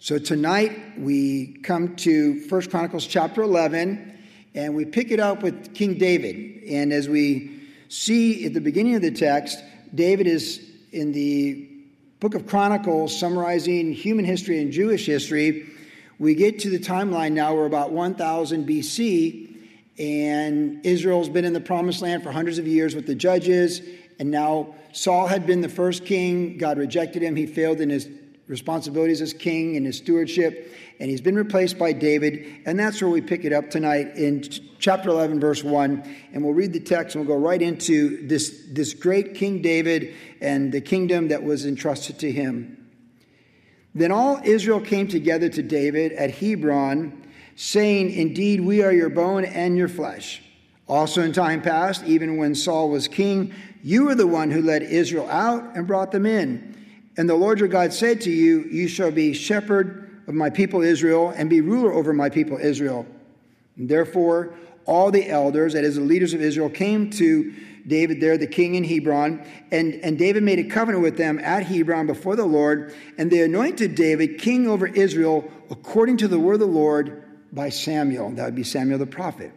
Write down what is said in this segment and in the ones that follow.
So tonight we come to First Chronicles chapter 11 and we pick it up with King David. And as we see at the beginning of the text, David is in the book of Chronicles summarizing human history and Jewish history. We get to the timeline now, we're about 1000 BC, and Israel's been in the promised land for hundreds of years with the judges, and now Saul had been the first king. God rejected him. He failed in his responsibilities as king and his stewardship, and he's been replaced by David. And that's where we pick it up tonight in chapter 11, verse 1. And we'll read the text and we'll go right into this, this great King David and the kingdom that was entrusted to him. Then all Israel came together to David at Hebron, saying, Indeed, we are your bone and your flesh. Also, in time past, even when Saul was king, you were the one who led Israel out and brought them in. And the Lord your God said to you, You shall be shepherd of my people Israel and be ruler over my people Israel. And therefore, all the elders, that is, the leaders of Israel, came to David there, the king in Hebron, and, and David made a covenant with them at Hebron before the Lord, and they anointed David king over Israel according to the word of the Lord by Samuel. That would be Samuel the prophet.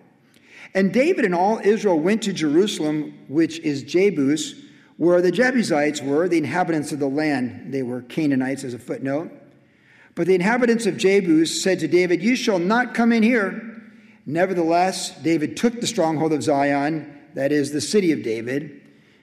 And David and all Israel went to Jerusalem, which is Jebus, where the Jebusites were, the inhabitants of the land. They were Canaanites, as a footnote. But the inhabitants of Jebus said to David, You shall not come in here. Nevertheless, David took the stronghold of Zion, that is, the city of David.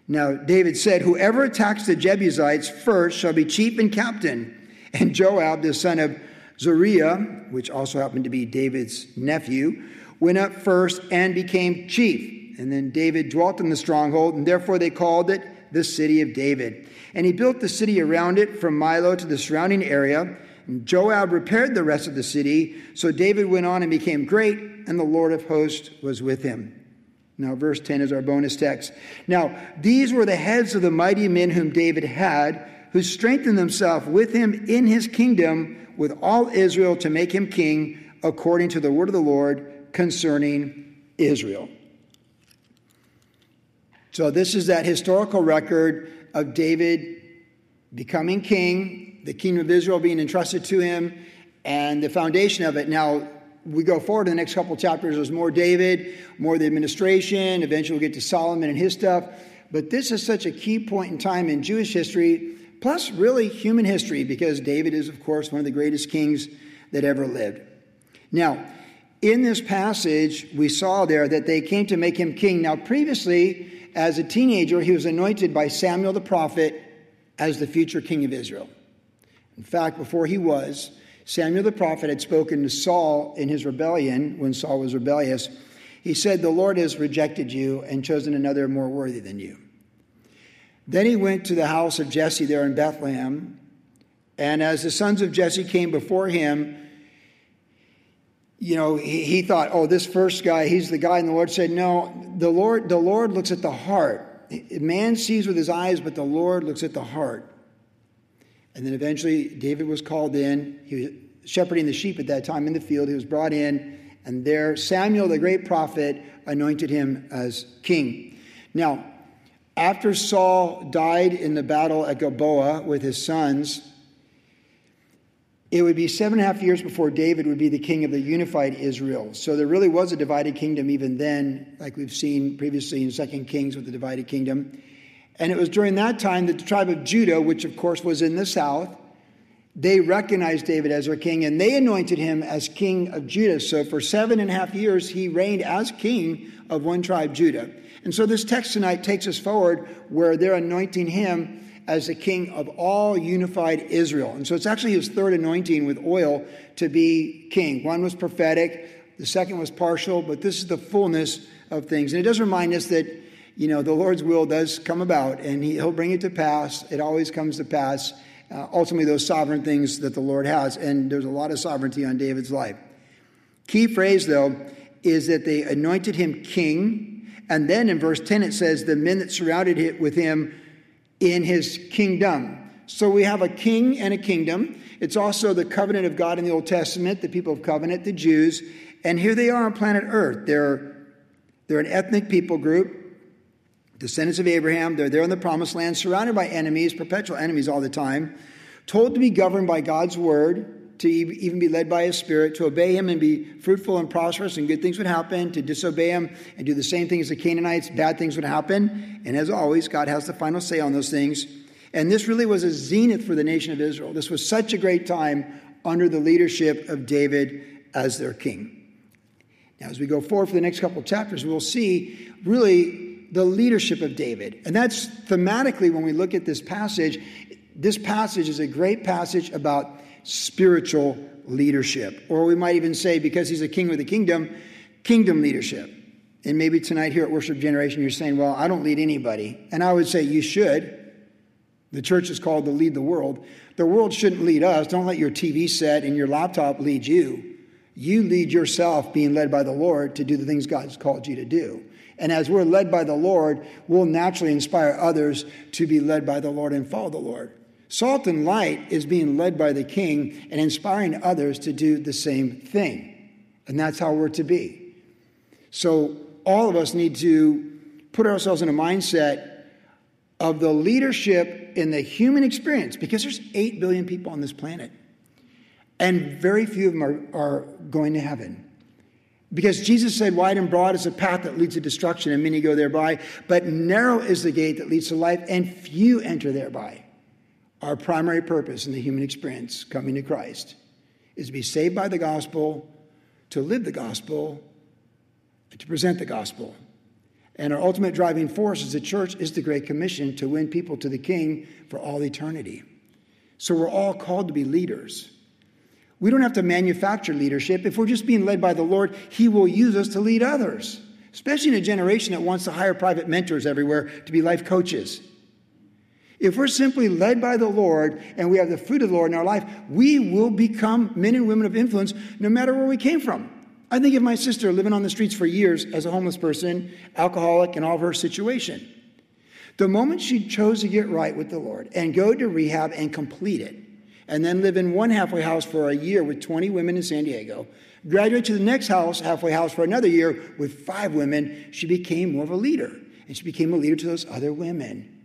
Now, David said, Whoever attacks the Jebusites first shall be chief and captain. And Joab, the son of Zeruiah, which also happened to be David's nephew, went up first and became chief. And then David dwelt in the stronghold, and therefore they called it the city of David. And he built the city around it from Millo to the surrounding area. And Joab repaired the rest of the city. So David went on and became great, and the Lord of hosts was with him. Now, verse 10 is our bonus text. Now, these were the heads of the mighty men whom David had, who strengthened themselves with him in his kingdom with all Israel to make him king according to the word of the Lord concerning Israel. So, this is that historical record of David becoming king, the kingdom of Israel being entrusted to him, and the foundation of it. Now, we go forward in the next couple chapters, there's more David, more the administration. Eventually, we'll get to Solomon and his stuff. But this is such a key point in time in Jewish history, plus really human history, because David is, of course, one of the greatest kings that ever lived. Now, in this passage, we saw there that they came to make him king. Now, previously, as a teenager, he was anointed by Samuel the prophet as the future king of Israel. In fact, before he was, Samuel the prophet had spoken to Saul in his rebellion when Saul was rebellious. He said, The Lord has rejected you and chosen another more worthy than you. Then he went to the house of Jesse there in Bethlehem. And as the sons of Jesse came before him, you know, he, he, thought, oh, this first guy, he's the guy. And the Lord said, no, the Lord, the Lord looks at the heart. Man sees with his eyes, but the Lord looks at the heart. And then eventually David was called in. He was shepherding the sheep at that time in the field. He was brought in, and there Samuel, the great prophet, anointed him as king. Now, after Saul died in the battle at Gilboa with his sons, it would be seven and a half years before David would be the king of the unified Israel. So there really was a divided kingdom even then, like we've seen previously in Second Kings with the divided kingdom. And it was during that time that the tribe of Judah, which of course was in the south, they recognized David as their king and they anointed him as king of Judah. So for seven and a half years, he reigned as king of one tribe, Judah. And so this text tonight takes us forward where they're anointing him as the king of all unified Israel. And so it's actually his third anointing with oil to be king. One was prophetic, the second was partial, but this is the fullness of things. And it does remind us that, you know, the Lord's will does come about and he, will bring it to pass. It always comes to pass. Uh, ultimately, those sovereign things that the Lord has. And there's a lot of sovereignty on David's life. Key phrase, though, is that they anointed him king. And then in verse 10, it says, the men that surrounded it with him in his kingdom. So we have a king and a kingdom. It's also the covenant of God in the Old Testament, the people of covenant, the Jews. And here they are on planet Earth. They're, they're an ethnic people group, descendants of Abraham. They're there in the promised land, surrounded by enemies, perpetual enemies all the time, told to be governed by God's word. To even be led by his spirit, to obey him and be fruitful and prosperous, and good things would happen, to disobey him and do the same thing as the Canaanites, bad things would happen. And as always, God has the final say on those things. And this really was a zenith for the nation of Israel. This was such a great time under the leadership of David as their king. Now, as we go forward for the next couple of chapters, we'll see really the leadership of David. And that's thematically when we look at this passage, this passage is a great passage about spiritual leadership. Or we might even say, because he's a king of the kingdom, kingdom leadership. And maybe tonight here at Worship Generation, you're saying, well, I don't lead anybody. And I would say you should. The church is called to lead the world. The world shouldn't lead us. Don't let your TV set and your laptop lead you. You lead yourself, being led by the Lord, to do the things God's called you to do. And as we're led by the Lord, we'll naturally inspire others to be led by the Lord and follow the Lord. Salt and light is being led by the king and inspiring others to do the same thing. And that's how we're to be. So, all of us need to put ourselves in a mindset of the leadership in the human experience because there's 8 billion people on this planet. And very few of them are, are going to heaven. Because Jesus said, Wide and broad is a path that leads to destruction, and many go thereby. But narrow is the gate that leads to life, and few enter thereby. Our primary purpose in the human experience, coming to Christ, is to be saved by the gospel, to live the gospel, to present the gospel. And our ultimate driving force as a church is the Great Commission to win people to the King for all eternity. So we're all called to be leaders. We don't have to manufacture leadership. If we're just being led by the Lord, He will use us to lead others, especially in a generation that wants to hire private mentors everywhere to be life coaches. If we're simply led by the Lord and we have the fruit of the Lord in our life, we will become men and women of influence no matter where we came from. I think of my sister living on the streets for years as a homeless person, alcoholic, and all of her situation. The moment she chose to get right with the Lord and go to rehab and complete it, and then live in one halfway house for a year with 20 women in San Diego, graduate to the next house, halfway house for another year with five women, she became more of a leader. And she became a leader to those other women.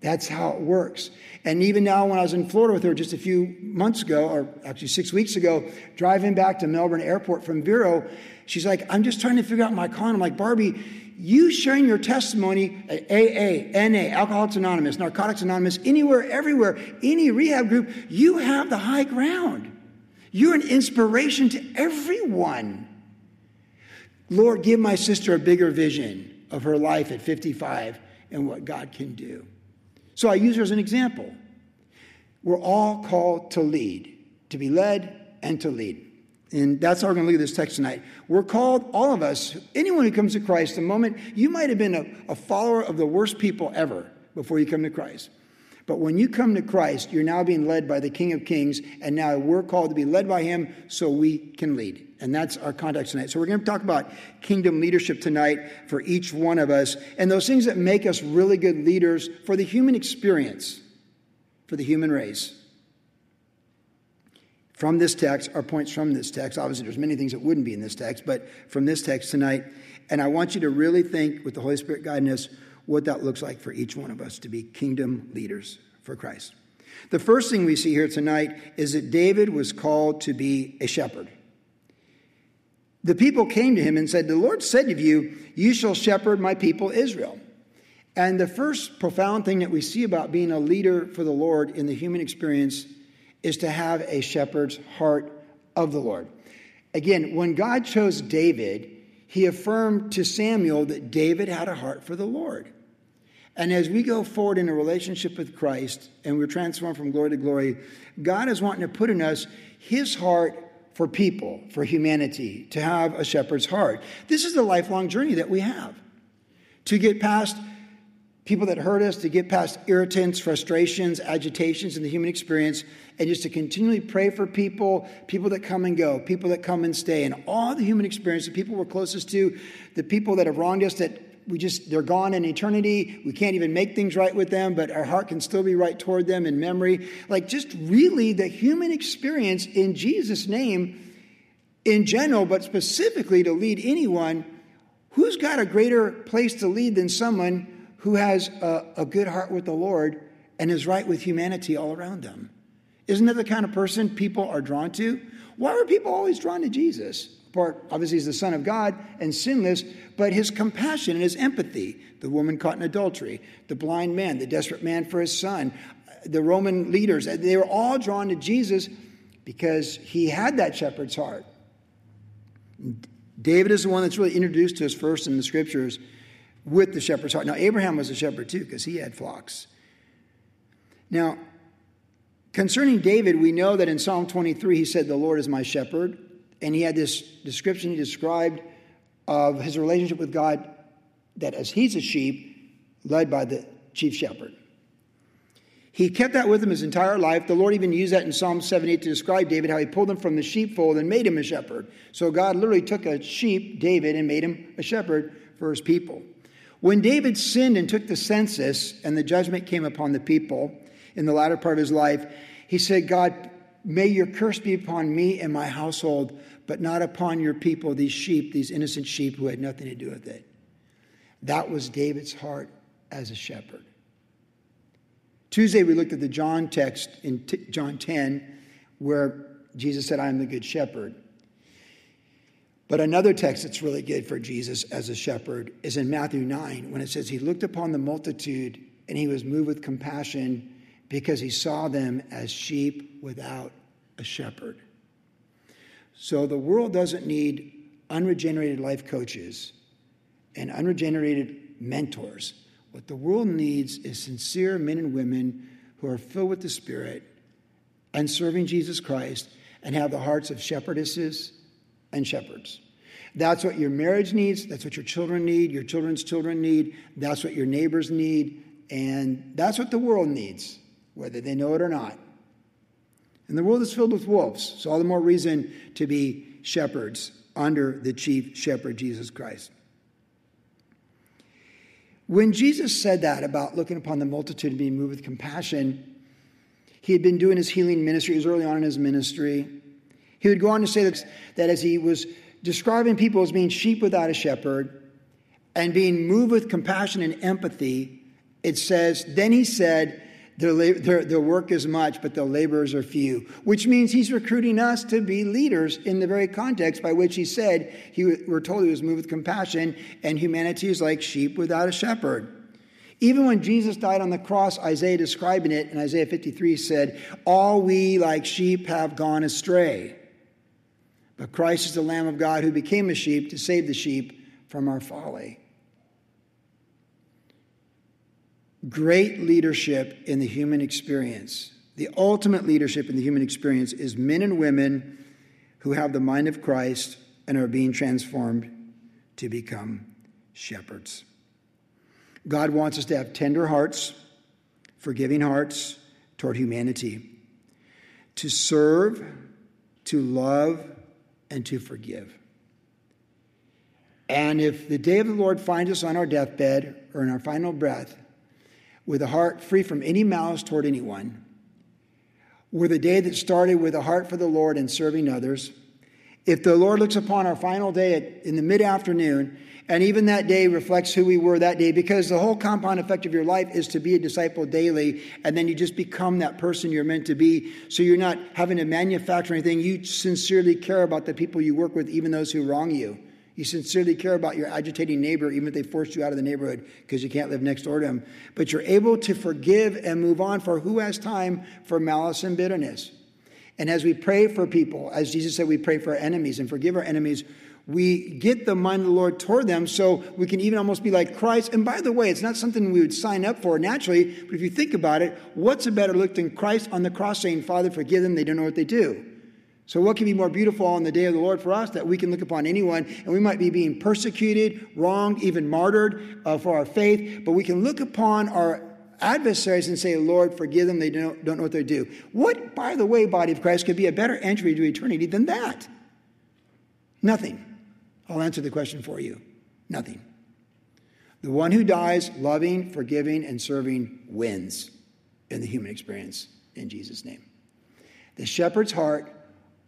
That's how it works. And even now, when I was in Florida with her just a few months ago, or actually six weeks ago, driving back to Melbourne Airport from Vero, she's like, I'm just trying to figure out my con. I'm like, Barbie, you sharing your testimony at AA, NA, Alcoholics Anonymous, Narcotics Anonymous, anywhere, everywhere, any rehab group, you have the high ground. You're an inspiration to everyone. Lord, give my sister a bigger vision of her life at 55 and what God can do. So I use her as an example. We're all called to lead, to be led and to lead. And that's how we're going to look at this text tonight. We're called, all of us, anyone who comes to Christ, the moment you might have been a, a follower of the worst people ever before you come to Christ. But when you come to Christ, you're now being led by the King of Kings, and now we're called to be led by him so we can lead. And that's our context tonight. So we're going to talk about kingdom leadership tonight for each one of us and those things that make us really good leaders for the human experience, for the human race. From this text, our points from this text, obviously there's many things that wouldn't be in this text, but from this text tonight, and I want you to really think with the Holy Spirit guiding us what that looks like for each one of us to be kingdom leaders for Christ. The first thing we see here tonight is that David was called to be a shepherd. The people came to him and said, The Lord said to you, You shall shepherd my people Israel. And the first profound thing that we see about being a leader for the Lord in the human experience is to have a shepherd's heart of the Lord. Again, when God chose David, he affirmed to Samuel that David had a heart for the Lord. And as we go forward in a relationship with Christ and we're transformed from glory to glory, God is wanting to put in us his heart for people, for humanity, to have a shepherd's heart. This is the lifelong journey that we have to get past people that hurt us, to get past irritants, frustrations, agitations in the human experience, and just to continually pray for people, people that come and go, people that come and stay, and all the human experience, the people we're closest to, the people that have wronged us that we just they're gone in eternity. We can't even make things right with them but our heart can still be right toward them in memory. Like just really the human experience in jesus name in general but specifically to lead anyone who's got a greater place to lead than someone who has a, a good heart with the lord and is right with humanity all around them Isn't that the kind of person people are drawn to? Why are people always drawn to Jesus? Part, obviously, he's the Son of God and sinless, but his compassion and his empathy, the woman caught in adultery, the blind man, the desperate man for his son, the Roman leaders, they were all drawn to Jesus because he had that shepherd's heart. David is the one that's really introduced to us first in the scriptures with the shepherd's heart. Now, Abraham was a shepherd too because he had flocks. Now, concerning David, we know that in Psalm 23 he said, The Lord is my shepherd. And he had this description he described of his relationship with God that as he's a sheep, led by the chief shepherd. He kept that with him his entire life. The Lord even used that in Psalm 78 to describe David, how he pulled him from the sheepfold and made him a shepherd. So God literally took a sheep, David, and made him a shepherd for his people. When David sinned and took the census and the judgment came upon the people in the latter part of his life, he said, God, may your curse be upon me and my household, but not upon your people, these sheep, these innocent sheep who had nothing to do with it. That was David's heart as a shepherd. Tuesday, we looked at the John text in T- John 10, where Jesus said, I am the good shepherd. But another text that's really good for Jesus as a shepherd is in Matthew 9, when it says, He looked upon the multitude and he was moved with compassion because he saw them as sheep without a shepherd. So the world doesn't need unregenerated life coaches and unregenerated mentors. What the world needs is sincere men and women who are filled with the Spirit and serving Jesus Christ and have the hearts of shepherdesses and shepherds. That's what your marriage needs. That's what your children need. Your children's children need. That's what your neighbors need. And that's what the world needs, whether they know it or not. And the world is filled with wolves, so all the more reason to be shepherds under the chief shepherd, Jesus Christ. When Jesus said that about looking upon the multitude and being moved with compassion, he had been doing his healing ministry. It was early on in his ministry. He would go on to say that, that as he was describing people as being sheep without a shepherd and being moved with compassion and empathy, it says, Then he said, their, their, their work is much, but the laborers are few, which means he's recruiting us to be leaders in the very context by which he said, he, we're told he was moved with compassion, and humanity is like sheep without a shepherd. Even when Jesus died on the cross, Isaiah describing it in Isaiah 53 said, All we like sheep have gone astray. But Christ is the Lamb of God who became a sheep to save the sheep from our folly. great leadership in the human experience, the ultimate leadership in the human experience, is men and women who have the mind of Christ and are being transformed to become shepherds. God wants us to have tender hearts, forgiving hearts toward humanity, to serve, to love, and to forgive. And if the day of the Lord finds us on our deathbed or in our final breath, with a heart free from any malice toward anyone, were the day that started with a heart for the Lord and serving others. If the Lord looks upon our final day at, in the mid afternoon, and even that day reflects who we were that day, because the whole compound effect of your life is to be a disciple daily, and then you just become that person you're meant to be. So you're not having to manufacture anything. You sincerely care about the people you work with, even those who wrong you. You sincerely care about your agitating neighbor, even if they forced you out of the neighborhood because you can't live next door to them. But you're able to forgive and move on, for who has time for malice and bitterness? And as we pray for people, as Jesus said, we pray for our enemies and forgive our enemies, we get the mind of the Lord toward them so we can even almost be like Christ. And by the way, it's not something we would sign up for naturally, but if you think about it, what's a better look than Christ on the cross saying, Father, forgive them, they don't know what they do? So, what can be more beautiful on the day of the Lord for us that we can look upon anyone and we might be being persecuted, wronged, even martyred uh, for our faith, but we can look upon our adversaries and say, Lord, forgive them, they don't, don't know what they do. What, by the way, body of Christ, could be a better entry to eternity than that? Nothing. I'll answer the question for you. Nothing. The one who dies loving, forgiving, and serving wins in the human experience in Jesus' name. The shepherd's heart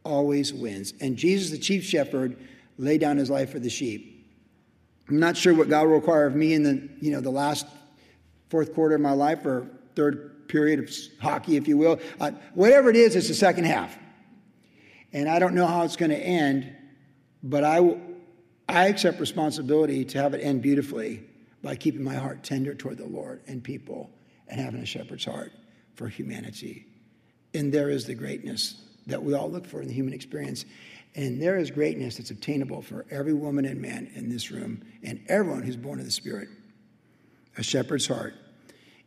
always wins. And Jesus, the chief shepherd, laid down his life for the sheep. I'm not sure what God will require of me in the, you know, the last fourth quarter of my life or third period of hockey, if you will. Uh, whatever it is, it's the second half. And I don't know how it's going to end, but I, I accept responsibility to have it end beautifully by keeping my heart tender toward the Lord and people and having a shepherd's heart for humanity. And there is the greatness that we all look for in the human experience. And there is greatness that's obtainable for every woman and man in this room and everyone who's born of the Spirit. A shepherd's heart.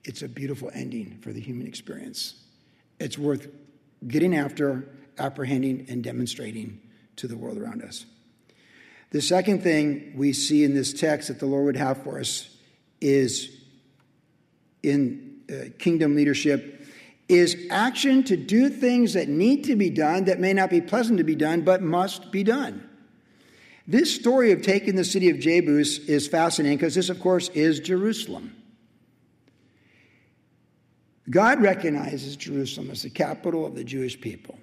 It's a beautiful ending for the human experience. It's worth getting after, apprehending, and demonstrating to the world around us. The second thing we see in this text that the Lord would have for us is in uh, kingdom leadership is action to do things that need to be done that may not be pleasant to be done but must be done. This story of taking the city of Jebus is fascinating because this, of course, is Jerusalem. God recognizes Jerusalem as the capital of the Jewish people.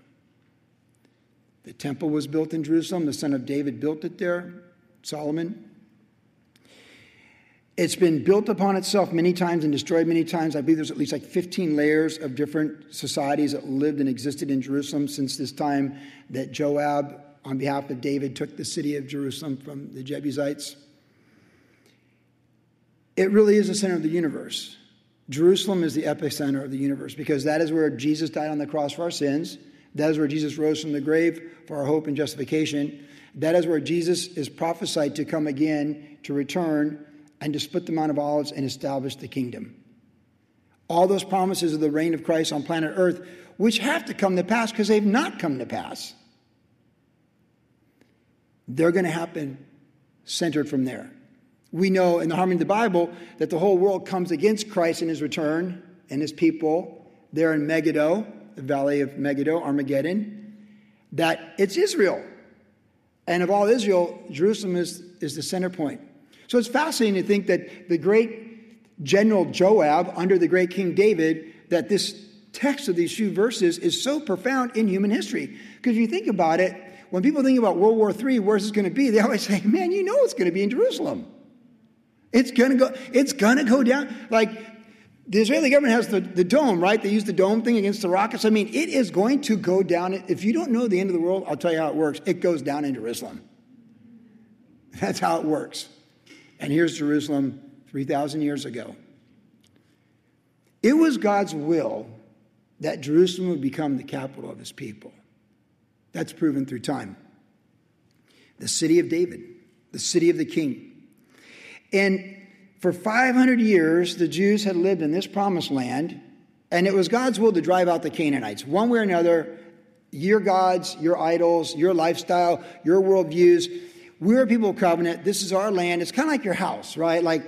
The temple was built in Jerusalem. The son of David built it there, Solomon. It's been built upon itself many times and destroyed many times. I believe there's at least like 15 layers of different societies that lived and existed in Jerusalem since this time that Joab, on behalf of David, took the city of Jerusalem from the Jebusites. It really is the center of the universe. Jerusalem is the epicenter of the universe because that is where Jesus died on the cross for our sins. That is where Jesus rose from the grave for our hope and justification. That is where Jesus is prophesied to come again, to return, and to split the Mount of Olives and establish the kingdom. All those promises of the reign of Christ on planet Earth, which have to come to pass because they've not come to pass, they're going to happen centered from there. We know in the harmony of the Bible that the whole world comes against Christ in his return and his people there in Megiddo, the valley of Megiddo, Armageddon, that it's Israel. And of all Israel, Jerusalem is, is the center point. So it's fascinating to think that the great general Joab under the great King David, that this text of these few verses is so profound in human history. Because if you think about it, when people think about World War III, where's it going to be? They always say, man, you know it's going to be in Jerusalem. It's to go, it's to go down. Like the Israeli government has the, the dome, right? They use the dome thing against the rockets. I mean, it is going to go down. If you don't know the end of the world, I'll tell you how it works. It goes down in Jerusalem. That's how it works. And here's Jerusalem 3,000 years ago. It was God's will that Jerusalem would become the capital of his people. That's proven through time. The city of David, the city of the king. And for 500 years, the Jews had lived in this promised land, and it was God's will to drive out the Canaanites. One way or another, your gods, your idols, your lifestyle, your worldviews. We're a people of covenant. This is our land. It's kind of like your house, right? Like,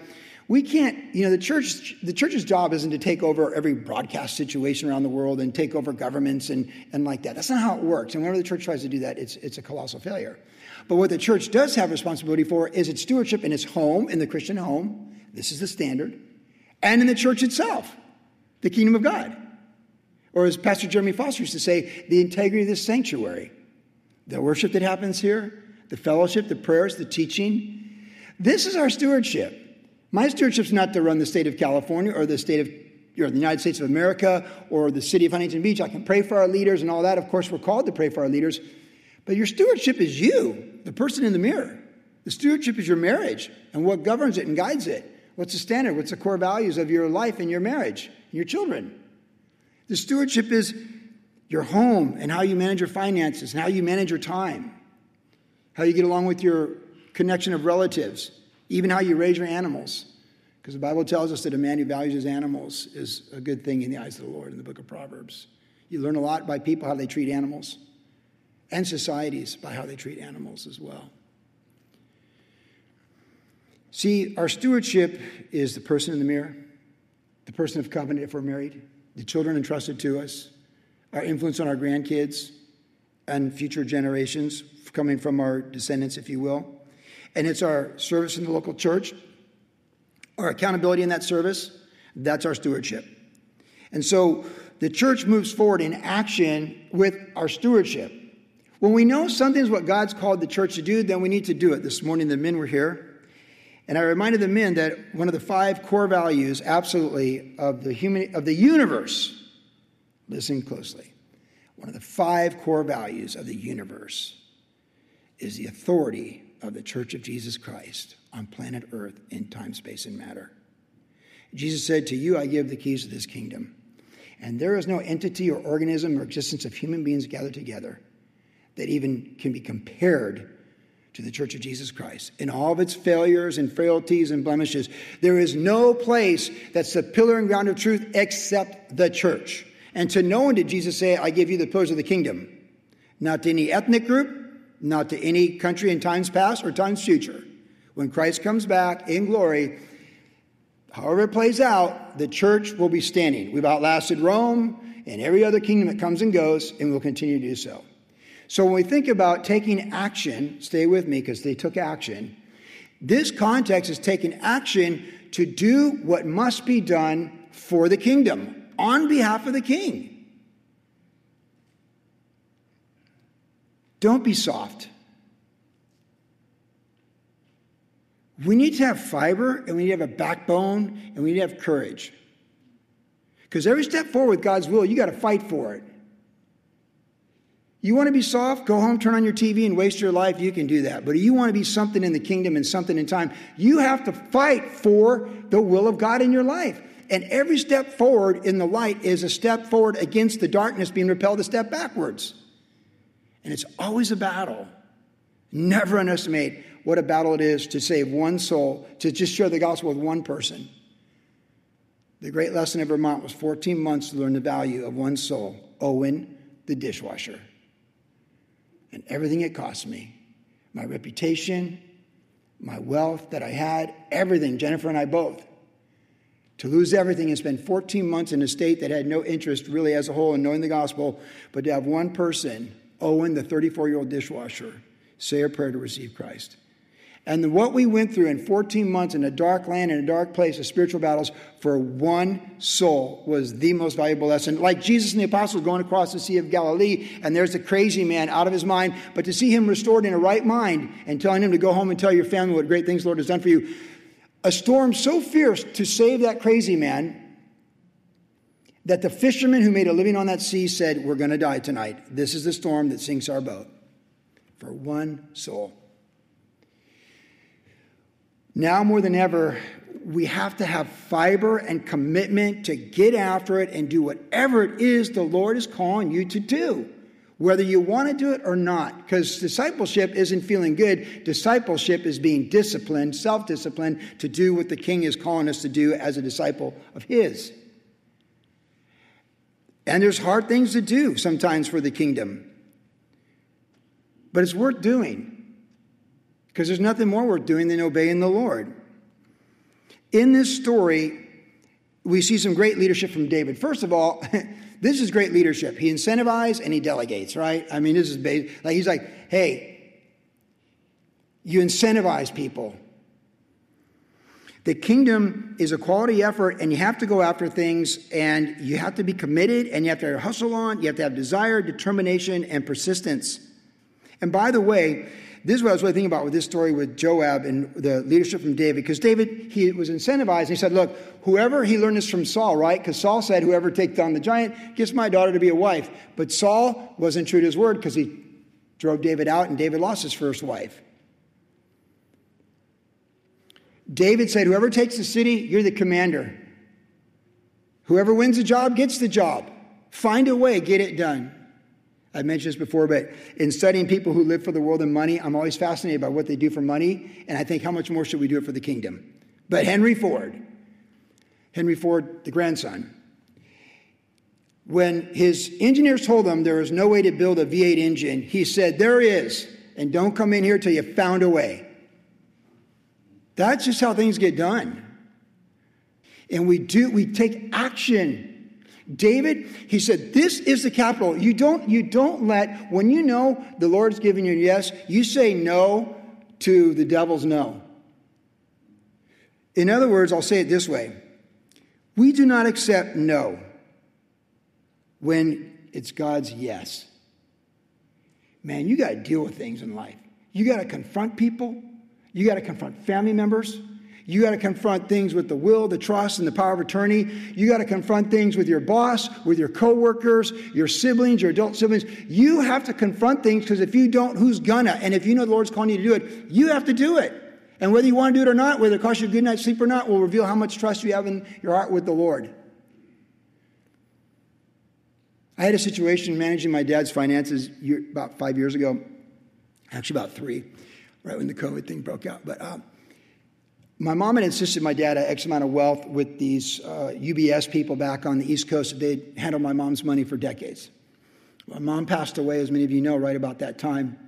we can't, you know, the church, the church's job isn't to take over every broadcast situation around the world and take over governments and, and like that. That's not how it works. And whenever the church tries to do that, it's, it's a colossal failure. But what the church does have responsibility for is its stewardship in its home, in the Christian home, this is the standard. And in the church itself, the kingdom of God. Or as Pastor Jeremy Foster used to say, the integrity of this sanctuary. The worship that happens here, the fellowship, the prayers, the teaching. This is our stewardship. My stewardship is not to run the state of California or the state of or the United States of America or the city of Huntington Beach. I can pray for our leaders and all that. Of course, we're called to pray for our leaders. But your stewardship is you, the person in the mirror. The stewardship is your marriage and what governs it and guides it. What's the standard? What's the core values of your life and your marriage, and your children? The stewardship is your home and how you manage your finances and how you manage your time, how you get along with your connection of relatives, even how you raise your animals. Because the Bible tells us that a man who values his animals is a good thing in the eyes of the Lord in the book of Proverbs. You learn a lot by people how they treat animals and societies by how they treat animals as well. See, our stewardship is the person in the mirror, the person of covenant if we're married, the children entrusted to us, our influence on our grandkids and future generations coming from our descendants, if you will. And it's our service in the local church, our accountability in that service. That's our stewardship. And so the church moves forward in action with our stewardship. When we know something's what God's called the church to do, then we need to do it. This morning, the men were here And I reminded the men that one of the five core values, absolutely, of the human of the universe, listen closely, one of the five core values of the universe is the authority of the Church of Jesus Christ on planet Earth in time, space, and matter. Jesus said, To you I give the keys of this kingdom. And there is no entity or organism or existence of human beings gathered together that even can be compared to the Church of Jesus Christ. In all of its failures and frailties and blemishes, there is no place that's the pillar and ground of truth except the church. And to no one did Jesus say, I give you the pillars of the kingdom. Not to any ethnic group, not to any country in times past or times future. When Christ comes back in glory, however it plays out, the church will be standing. We've outlasted Rome and every other kingdom that comes and goes, and we'll continue to do so. So when we think about taking action, stay with me because they took action. This context is taking action to do what must be done for the kingdom on behalf of the king. Don't be soft. We need to have fiber and we need to have a backbone and we need to have courage. Because every step forward with God's will, you got to fight for it. You want to be soft? Go home, turn on your TV, and waste your life? You can do that. But if you want to be something in the kingdom and something in time, you have to fight for the will of God in your life. And every step forward in the light is a step forward against the darkness being repelled a step backwards. And it's always a battle. Never underestimate what a battle it is to save one soul, to just share the gospel with one person. The great lesson in Vermont was 14 months to learn the value of one soul, Owen, the dishwasher and everything it cost me my reputation, my wealth that I had, everything, Jennifer and I both. To lose everything and spend 14 months in a state that had no interest really as a whole in knowing the gospel, but to have one person, Owen, the 34 year old dishwasher, say a prayer to receive Christ. And what we went through in 14 months in a dark land, in a dark place of spiritual battles for one soul was the most valuable lesson. Like Jesus and the apostles going across the Sea of Galilee, and there's a crazy man out of his mind, but to see him restored in a right mind and telling him to go home and tell your family what great things the Lord has done for you. A storm so fierce to save that crazy man that the fishermen who made a living on that sea said, We're going to die tonight. This is the storm that sinks our boat. For one soul. Now more than ever, we have to have fiber and commitment to get after it and do whatever it is the Lord is calling you to do, whether you want to do it or not. Because discipleship isn't feeling good. Discipleship is being disciplined, self disciplined, to do what the King is calling us to do as a disciple of His. And there's hard things to do sometimes for the kingdom, but it's worth doing. Because there's nothing more worth doing than obeying the Lord. In this story, we see some great leadership from David. First of all, this is great leadership. He incentivizes and he delegates, right? I mean, this is based, like he's like, hey, you incentivize people. The kingdom is a quality effort, and you have to go after things, and you have to be committed, and you have to hustle on, you have to have desire, determination, and persistence. And by the way, this is what I was really thinking about with this story with Joab and the leadership from David. Because David, he was incentivized. He said, Look, whoever, he learned this from Saul, right? Because Saul said, Whoever takes down the giant gets my daughter to be a wife. But Saul wasn't true to his word because he drove David out and David lost his first wife. David said, Whoever takes the city, you're the commander. Whoever wins the job gets the job. Find a way, get it done. I've mentioned this before, but in studying people who live for the world and money, I'm always fascinated by what they do for money, and I think how much more should we do it for the kingdom? But Henry Ford, Henry Ford, the grandson, when his engineers told him there was no way to build a V8 engine, he said, There is, and don't come in here till you found a way. That's just how things get done. And we do, we take action David, he said, This is the capital. You don't, you don't let, when you know the Lord's giving you yes, you say no to the devil's no. In other words, I'll say it this way we do not accept no when it's God's yes. Man, you got to deal with things in life. You got to confront people, you got to confront family members, You got to confront things with the will, the trust, and the power of attorney. You got to confront things with your boss, with your coworkers, your siblings, your adult siblings. You have to confront things because if you don't, who's gonna? And if you know the Lord's calling you to do it, you have to do it. And whether you want to do it or not, whether it costs you a good night's sleep or not, will reveal how much trust you have in your heart with the Lord. I had a situation managing my dad's finances about five years ago, actually about three, right when the COVID thing broke out. But uh, my mom had insisted my dad had X amount of wealth with these uh, UBS people back on the East Coast. They'd handled my mom's money for decades. My mom passed away, as many of you know, right about that time.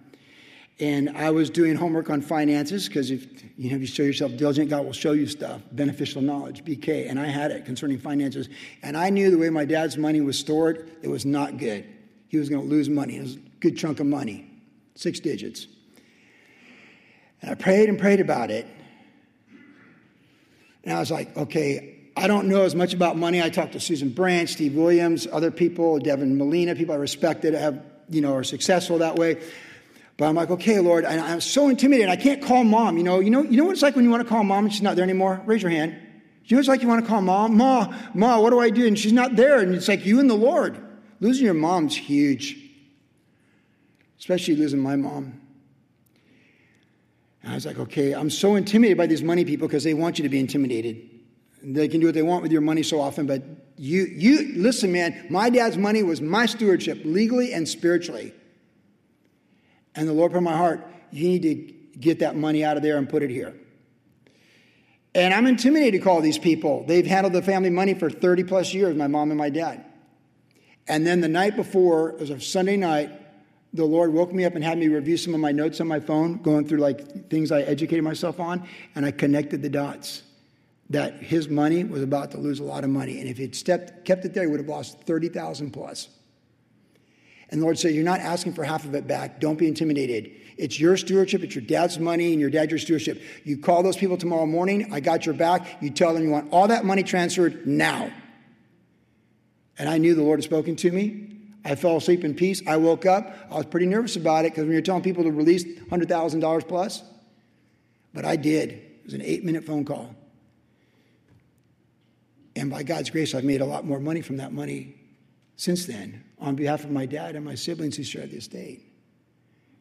And I was doing homework on finances because if you know if you show yourself diligent, God will show you stuff, beneficial knowledge, BK. And I had it concerning finances. And I knew the way my dad's money was stored, it was not good. He was going to lose money. It was a good chunk of money, six digits. And I prayed and prayed about it. And I was like, okay, I don't know as much about money. I talked to Susan Branch, Steve Williams, other people, Devin Molina, people I respected, have you know are successful that way. But I'm like, okay, Lord, I'm so intimidated. I can't call mom. You know, you know, you know what it's like when you want to call mom and she's not there anymore? Raise your hand. You know what it's like you want to call mom? Ma, ma, what do I do? And she's not there. And it's like you and the Lord. Losing your mom's huge. Especially losing my mom. And I was like, okay, I'm so intimidated by these money people because they want you to be intimidated. They can do what they want with your money so often, but you, you, listen, man, my dad's money was my stewardship, legally and spiritually. And the Lord put in my heart, you need to get that money out of there and put it here. And I'm intimidated to call these people. They've handled the family money for 30 plus years, my mom and my dad. And then the night before, it was a Sunday night, the Lord woke me up and had me review some of my notes on my phone, going through like things I educated myself on, and I connected the dots that his money was about to lose a lot of money. And if he'd stepped, kept it there, he would have lost 30,000 plus. And the Lord said, You're not asking for half of it back. Don't be intimidated. It's your stewardship. It's your dad's money and your dad's your stewardship. You call those people tomorrow morning. I got your back. You tell them you want all that money transferred now. And I knew the Lord had spoken to me. I fell asleep in peace. I woke up. I was pretty nervous about it because when you're telling people to release $100,000 plus, but I did. It was an eight minute phone call. And by God's grace, I've made a lot more money from that money since then on behalf of my dad and my siblings who shared the estate.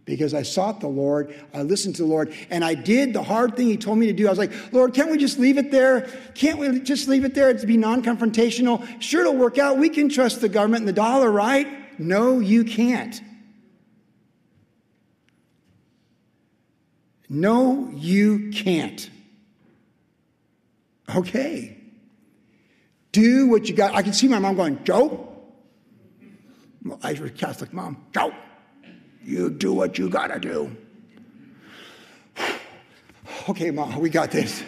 Because I sought the Lord, I listened to the Lord, and I did the hard thing He told me to do. I was like, Lord, can't we just leave it there? Can't we just leave it there to be non confrontational? Sure, it'll work out. We can trust the government and the dollar, right? No, you can't. No, you can't. Okay. Do what you got. I can see my mom going, Joe, Irish Catholic mom, go. You do what you gotta do. okay, mom, we got this.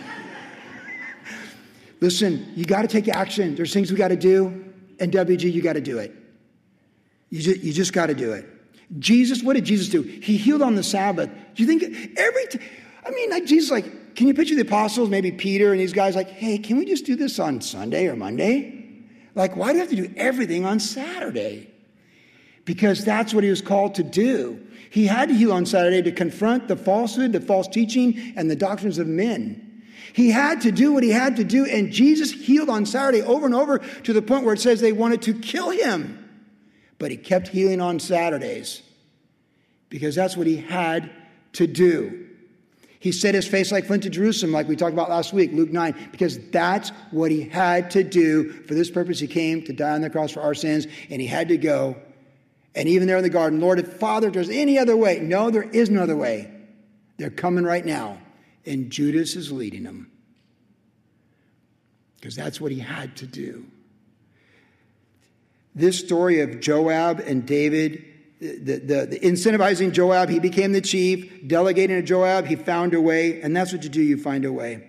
Listen, you gotta take action. There's things we gotta do, and WG, you gotta do it. You just, you just gotta do it. Jesus, what did Jesus do? He healed on the Sabbath. Do you think every t- I mean, like Jesus, like, can you picture the apostles, maybe Peter and these guys, like, hey, can we just do this on Sunday or Monday? Like, why do you have to do everything on Saturday? Because that's what he was called to do. He had to heal on Saturday to confront the falsehood, the false teaching, and the doctrines of men. He had to do what he had to do, and Jesus healed on Saturday over and over to the point where it says they wanted to kill him. But he kept healing on Saturdays because that's what he had to do. He set his face like flint to Jerusalem, like we talked about last week, Luke 9, because that's what he had to do. For this purpose, he came to die on the cross for our sins, and he had to go and even there in the garden, Lord, if Father, if there's any other way, no, there is no other way. They're coming right now. And Judas is leading them. Because that's what he had to do. This story of Joab and David, the, the, the, incentivizing Joab, he became the chief, delegating to Joab, he found a way, and that's what you do, you find a way.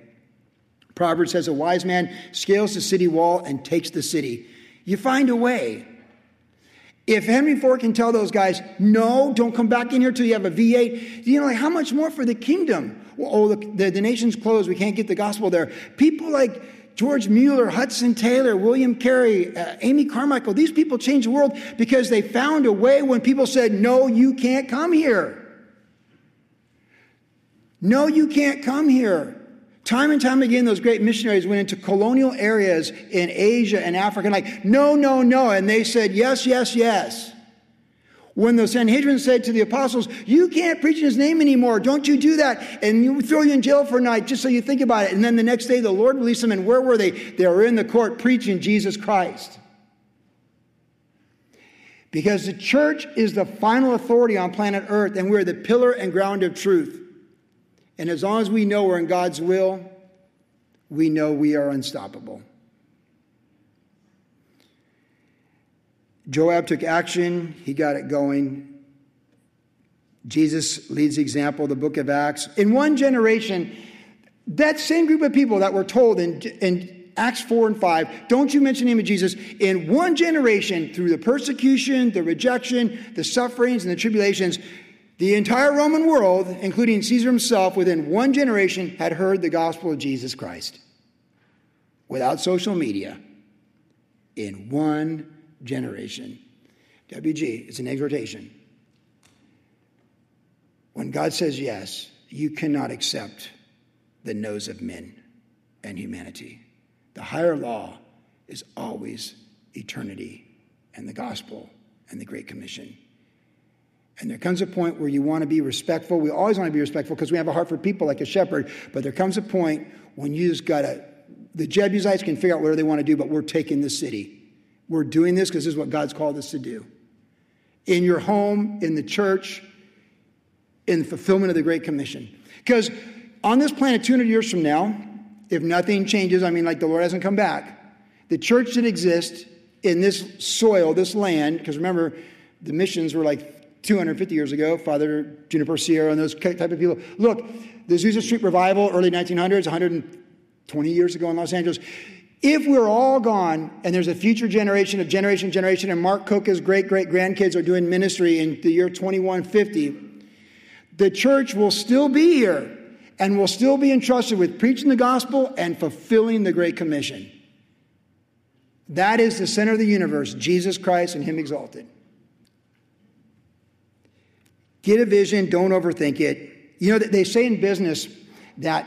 Proverbs says a wise man scales the city wall and takes the city. You find a way. If Henry Ford can tell those guys, no, don't come back in here till you have a V8, you know, like how much more for the kingdom? Well, oh, the, the, the nation's closed. We can't get the gospel there. People like George Mueller, Hudson Taylor, William Carey, uh, Amy Carmichael, these people changed the world because they found a way when people said, no, you can't come here. No, you can't come here Time and time again, those great missionaries went into colonial areas in Asia and Africa, and like, no, no, no. And they said, yes, yes, yes. When the Sanhedrin said to the apostles, You can't preach in his name anymore, don't you do that, and you throw you in jail for a night just so you think about it. And then the next day, the Lord released them, and where were they? They were in the court preaching Jesus Christ. Because the church is the final authority on planet Earth, and we're the pillar and ground of truth. And as long as we know we're in God's will, we know we are unstoppable. Joab took action, he got it going. Jesus leads the example, the book of Acts. In one generation, that same group of people that were told in, in Acts 4 and 5, don't you mention the name of Jesus, in one generation, through the persecution, the rejection, the sufferings, and the tribulations, the entire Roman world, including Caesar himself, within one generation had heard the gospel of Jesus Christ. Without social media, in one generation. WG, it's an exhortation. When God says yes, you cannot accept the no's of men and humanity. The higher law is always eternity and the gospel and the Great Commission. And there comes a point where you want to be respectful. We always want to be respectful because we have a heart for people like a shepherd. But there comes a point when you just got to, the Jebusites can figure out whatever they want to do, but we're taking the city. We're doing this because this is what God's called us to do. In your home, in the church, in the fulfillment of the Great Commission. Because on this planet 200 years from now, if nothing changes, I mean, like the Lord hasn't come back, the church that exists in this soil, this land, because remember, the missions were like 250 years ago, Father Juniper Serra and those type of people. Look, the Azusa Street Revival, early 1900s, 120 years ago in Los Angeles, if we're all gone and there's a future generation of generation generation and Mark Coca's great great grandkids are doing ministry in the year 2150, the church will still be here and will still be entrusted with preaching the gospel and fulfilling the Great Commission. That is the center of the universe, Jesus Christ and Him exalted. Get a vision, don't overthink it. You know, they say in business that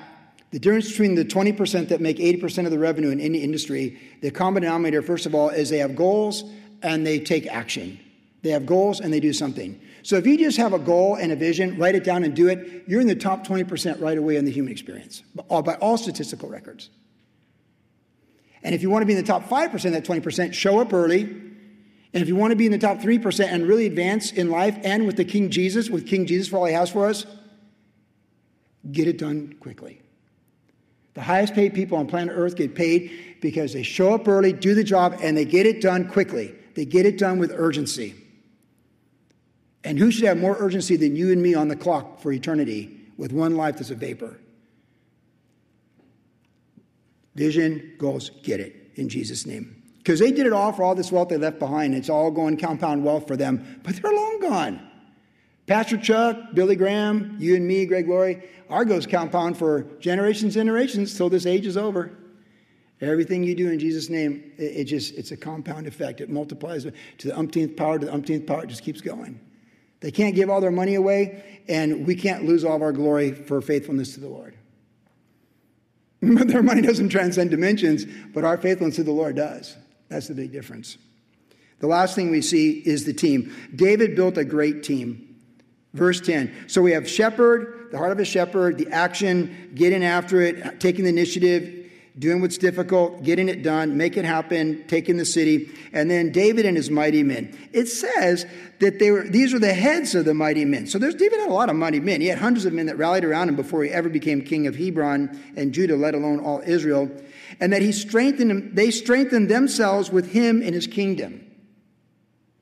the difference between the 20% that make 80% of the revenue in any industry, the common denominator, first of all, is they have goals and they take action. They have goals and they do something. So if you just have a goal and a vision, write it down and do it, you're in the top 20% right away in the human experience, uh, by all statistical records. And if you want to be in the top 5% of that 20%, show up early. And if you want to be in the top 3% and really advance in life and with the King Jesus, with King Jesus for all he has for us, get it done quickly. The highest paid people on planet Earth get paid because they show up early, do the job, and they get it done quickly. They get it done with urgency. And who should have more urgency than you and me on the clock for eternity with one life that's a vapor? Vision, goals, get it in Jesus' name. Because they did it all for all this wealth they left behind. It's all going compound wealth for them, but they're long gone. Pastor Chuck, Billy Graham, you and me, Greg Laurie, our goes compound for generations and generations till this age is over. Everything you do in Jesus' name, it, it, just, it's a compound effect. It multiplies to the umpteenth power, to the umpteenth power, it just keeps going. They can't give all their money away, and we can't lose all of our glory for faithfulness to the Lord. But their money doesn't transcend dimensions, but our faithfulness to the Lord does. That's the big difference. The last thing we see is the team. David built a great team. Verse 10. So we have shepherd, the heart of a shepherd, the action, getting after it, taking the initiative, doing what's difficult, getting it done, make it happen, taking the city, and then David and his mighty men. It says that they were these were the heads of the mighty men. So there's David had a lot of mighty men. He had hundreds of men that rallied around him before he ever became king of Hebron and Judah, let alone all Israel, and that he strengthened them, they strengthened themselves with him in his kingdom.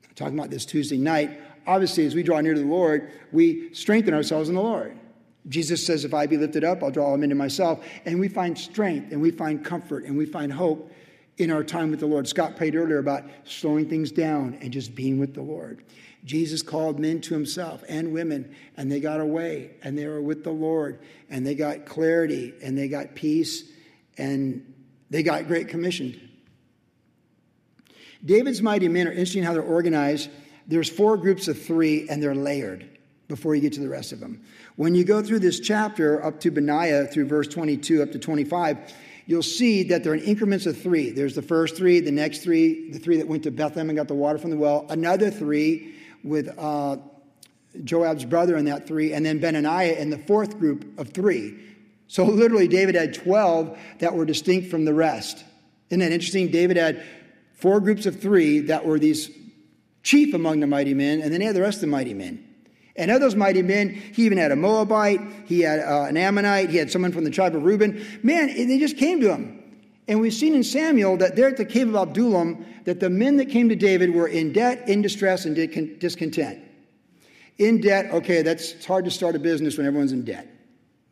I'm talking about this Tuesday night obviously, as we draw near to the Lord, we strengthen ourselves in the Lord. Jesus says, If I be lifted up, I'll draw them into myself. And we find strength and we find comfort and we find hope in our time with the Lord. Scott prayed earlier about slowing things down and just being with the Lord. Jesus called men to himself and women, and they got away and they were with the Lord and they got clarity and they got peace and they got great commission. David's mighty men are interesting how they're organized there's four groups of three, and they're layered. before you get to the rest of them. When you go through this chapter up to Benaiah through verse 22 up to 25, you'll see that they're in increments of three. There's the first three, the next three, the three that went to Bethlehem and got the water from the well, another three with uh, Joab's brother in that three, and then Benaiah in the fourth group of three. So literally, David had 12 that were distinct from the rest. Isn't that interesting? David had four groups of three that were these chief among the mighty men, and then he had the rest of the mighty men. And of those mighty men, he even had a Moabite, he had uh, an Ammonite, he had someone from the tribe of Reuben. Man, they just came to him. And we've seen in Samuel that there at the cave of Adullam, that the men that came to David were in debt, in distress, and discontent. In debt, okay, that's it's hard to start a business when everyone's in debt.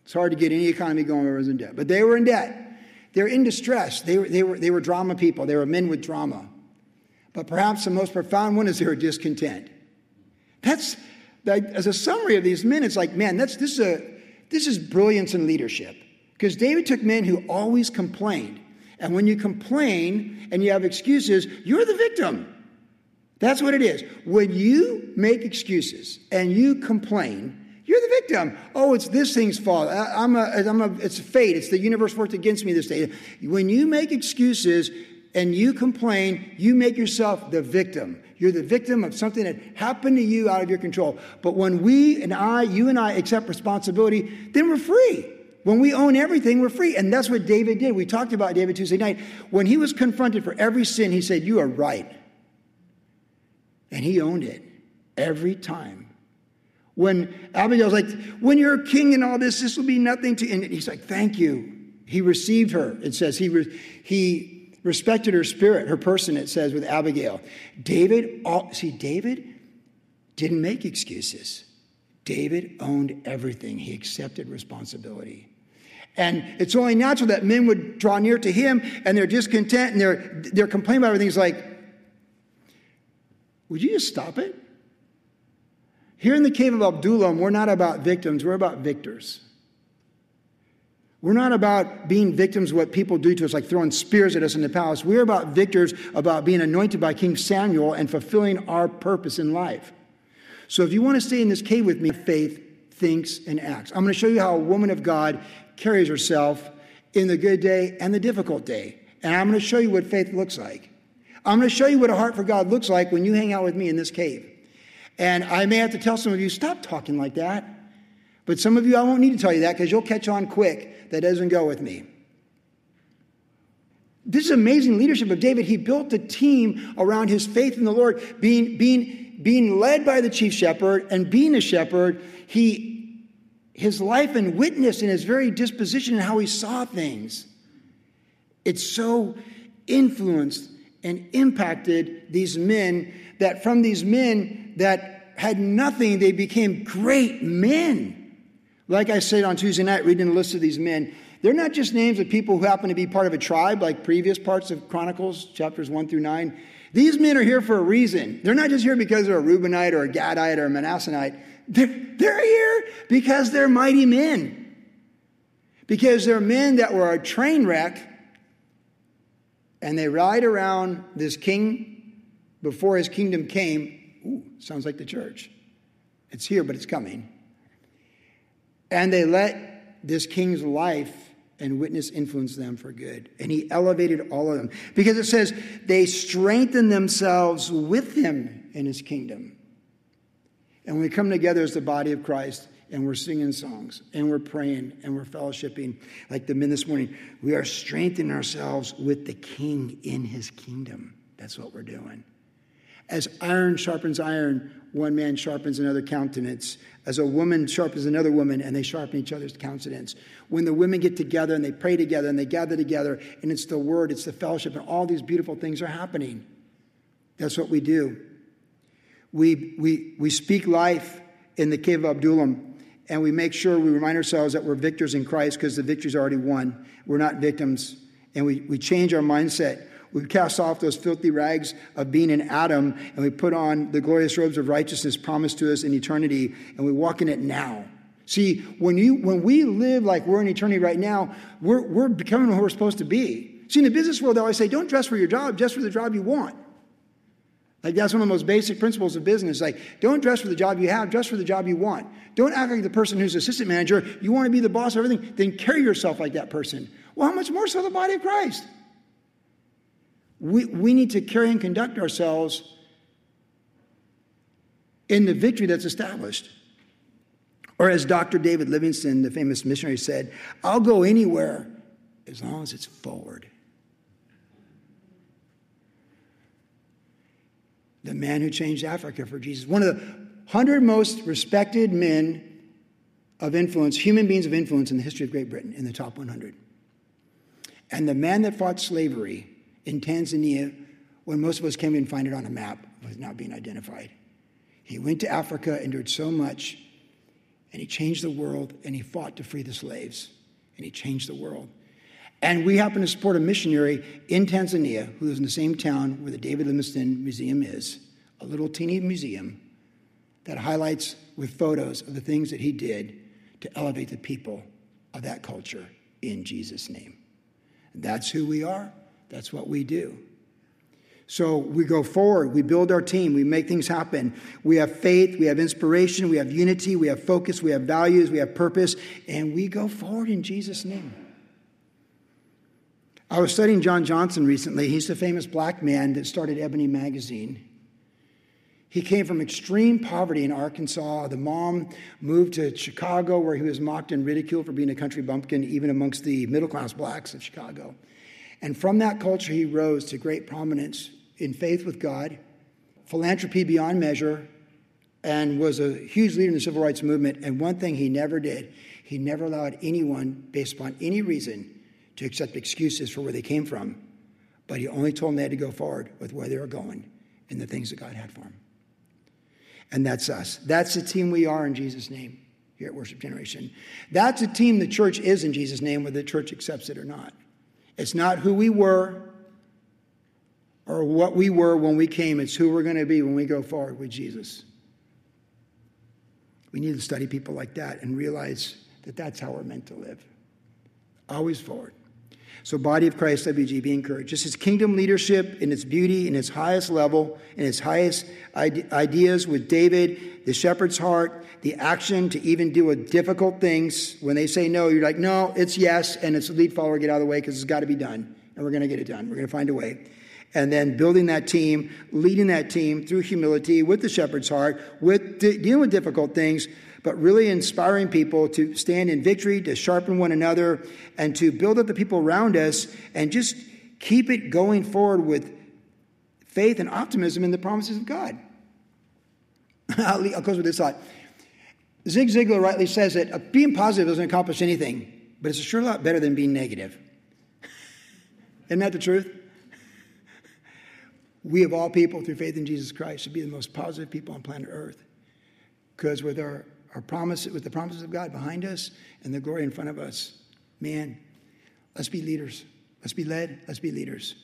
It's hard to get any economy going when everyone's in debt. But they were in debt. They're in distress. They were, they were, they were drama people. They were men with drama. But perhaps the most profound one is they were discontent. That's as a summary of these men, it's like, man, that's, this, is a, this is brilliance in leadership. Because David took men who always complained. And when you complain and you have excuses, you're the victim. That's what it is. When you make excuses and you complain, you're the victim. Oh, it's this thing's fault. I, am a, I'm a, it's fate. It's the universe worked against me this day. When you make excuses and you complain, you make yourself the victim. You're the victim of something that happened to you out of your control. But when we and I, you and I accept responsibility, then we're free. When we own everything, we're free. And that's what David did. We talked about David Tuesday night. When he was confronted for every sin, he said, You are right. And he owned it every time. When Abigail's like, When you're a king and all this, this will be nothing to. And he's like, Thank you. He received her. It says he, re- he respected her spirit, her person, it says with Abigail. David, all, see, David didn't make excuses. David owned everything, he accepted responsibility. And it's only natural that men would draw near to him and they're discontent and they're, they're complaining about everything. It's like, would you just stop it? Here in the cave of Adullam, we're not about victims, we're about victors. We're not about being victims of what people do to us, like throwing spears at us in the palace. We're about victors, about being anointed by King Samuel and fulfilling our purpose in life. So if you want to stay in this cave with me, faith thinks and acts. I'm going to show you how a woman of God carries herself in the good day and the difficult day. And I'm going to show you what faith looks like. I'm going to show you what a heart for God looks like when you hang out with me in this cave. And I may have to tell some of you, stop talking like that. But some of you, I won't need to tell you that because you'll catch on quick that doesn't go with me. This is amazing leadership of David. He built a team around his faith in the Lord, being, being, being led by the chief shepherd and being a shepherd. He, his life and witness and his very disposition and how he saw things. It's so influenced and impacted these men that from these men that had nothing, they became great men. Like I said on Tuesday night, reading the list of these men, they're not just names of people who happen to be part of a tribe like previous parts of Chronicles, chapters 1 through 9. These men are here for a reason. They're not just here because they're a Reubenite or a Gadite or a Manassehite. They're, they're here because they're mighty men. Because they're men that were a train wreck and they ride around this king before his kingdom came. Ooh, sounds like the church. It's here, but it's coming. And they let this king's life and witness influence them for good. And he elevated all of them because it says they strengthened themselves with him in his kingdom. And we come together as the body of Christ and we're singing songs and we're praying and we're fellowshipping like the men this morning, we are strengthening ourselves with the king in his kingdom. That's what we're doing. As iron sharpens iron, one man sharpens another countenance. As a woman sharpens another woman, and they sharpen each other's countenance. When the women get together and they pray together and they gather together, and it's the word, it's the fellowship, and all these beautiful things are happening. That's what we do. We, we, we speak life in the cave of Adullam, and we make sure we remind ourselves that we're victors in Christ because the victory's already won. We're not victims. And we, we change our mindset. We cast off those filthy rags of being an Adam and we put on the glorious robes of righteousness promised to us in eternity and we walk in it now. See, when, you, when we live like we're in eternity right now, we're, we're becoming who we're supposed to be. See, in the business world, they always say, don't dress for your job, dress for the job you want. Like that's one of the most basic principles of business. Like, don't dress for the job you have, dress for the job you want. Don't act like the person who's assistant manager. You want to be the boss of everything, then carry yourself like that person. Well, how much more so the body of Christ? We, we need to carry and conduct ourselves in the victory that's established. Or as Dr. David Livingstone, the famous missionary, said, I'll go anywhere as long as it's forward. The man who changed Africa for Jesus. One of the 100 most respected men of influence, human beings of influence in the history of Great Britain, in the top 100. And the man that fought slavery in Tanzania, when most of us can't even find it on a map, was not being identified. He went to Africa, endured so much, and he changed the world, and he fought to free the slaves, and he changed the world. And we happen to support a missionary in Tanzania who lives in the same town where the David Livingstone Museum is, a little teeny museum that highlights with photos of the things that he did to elevate the people of that culture in Jesus' name. And that's who we are, that's what we do. So we go forward, we build our team, we make things happen. We have faith, we have inspiration, we have unity, we have focus, we have values, we have purpose, and we go forward in Jesus' name. I was studying John Johnson recently. He's the famous black man that started Ebony Magazine. He came from extreme poverty in Arkansas. The mom moved to Chicago, where he was mocked and ridiculed for being a country bumpkin, even amongst the middle class blacks of Chicago. And from that culture, he rose to great prominence in faith with God, philanthropy beyond measure, and was a huge leader in the civil rights movement. And one thing he never did, he never allowed anyone, based upon any reason, to accept excuses for where they came from. But he only told them they had to go forward with where they were going and the things that God had for them. And that's us. That's the team we are in Jesus' name here at Worship Generation. That's a team the church is in Jesus' name, whether the church accepts it or not. It's not who we were, or what we were when we came. It's who we're going to be when we go forward with Jesus. We need to study people like that and realize that that's how we're meant to live. Always forward. So, body of Christ, WG, be encouraged. Just as kingdom leadership in its beauty, in its highest level, in its highest ideas with David, the shepherd's heart, the action to even deal with difficult things. When they say no, you're like, no, it's yes, and it's lead follower, get out of the way because it's got to be done. And we're going to get it done. We're going to find a way and then building that team, leading that team through humility with the shepherd's heart, with de- dealing with difficult things, but really inspiring people to stand in victory, to sharpen one another, and to build up the people around us, and just keep it going forward with faith and optimism in the promises of God. I'll, I'll close with this thought. Zig Ziglar rightly says that uh, being positive doesn't accomplish anything, but it's a sure lot better than being negative. Isn't that the truth? we of all people through faith in Jesus Christ should be the most positive people on planet Earth. Because with our, our promise, with the promises of God behind us and the glory in front of us, man, let's be leaders. Let's be led. Let's be leaders.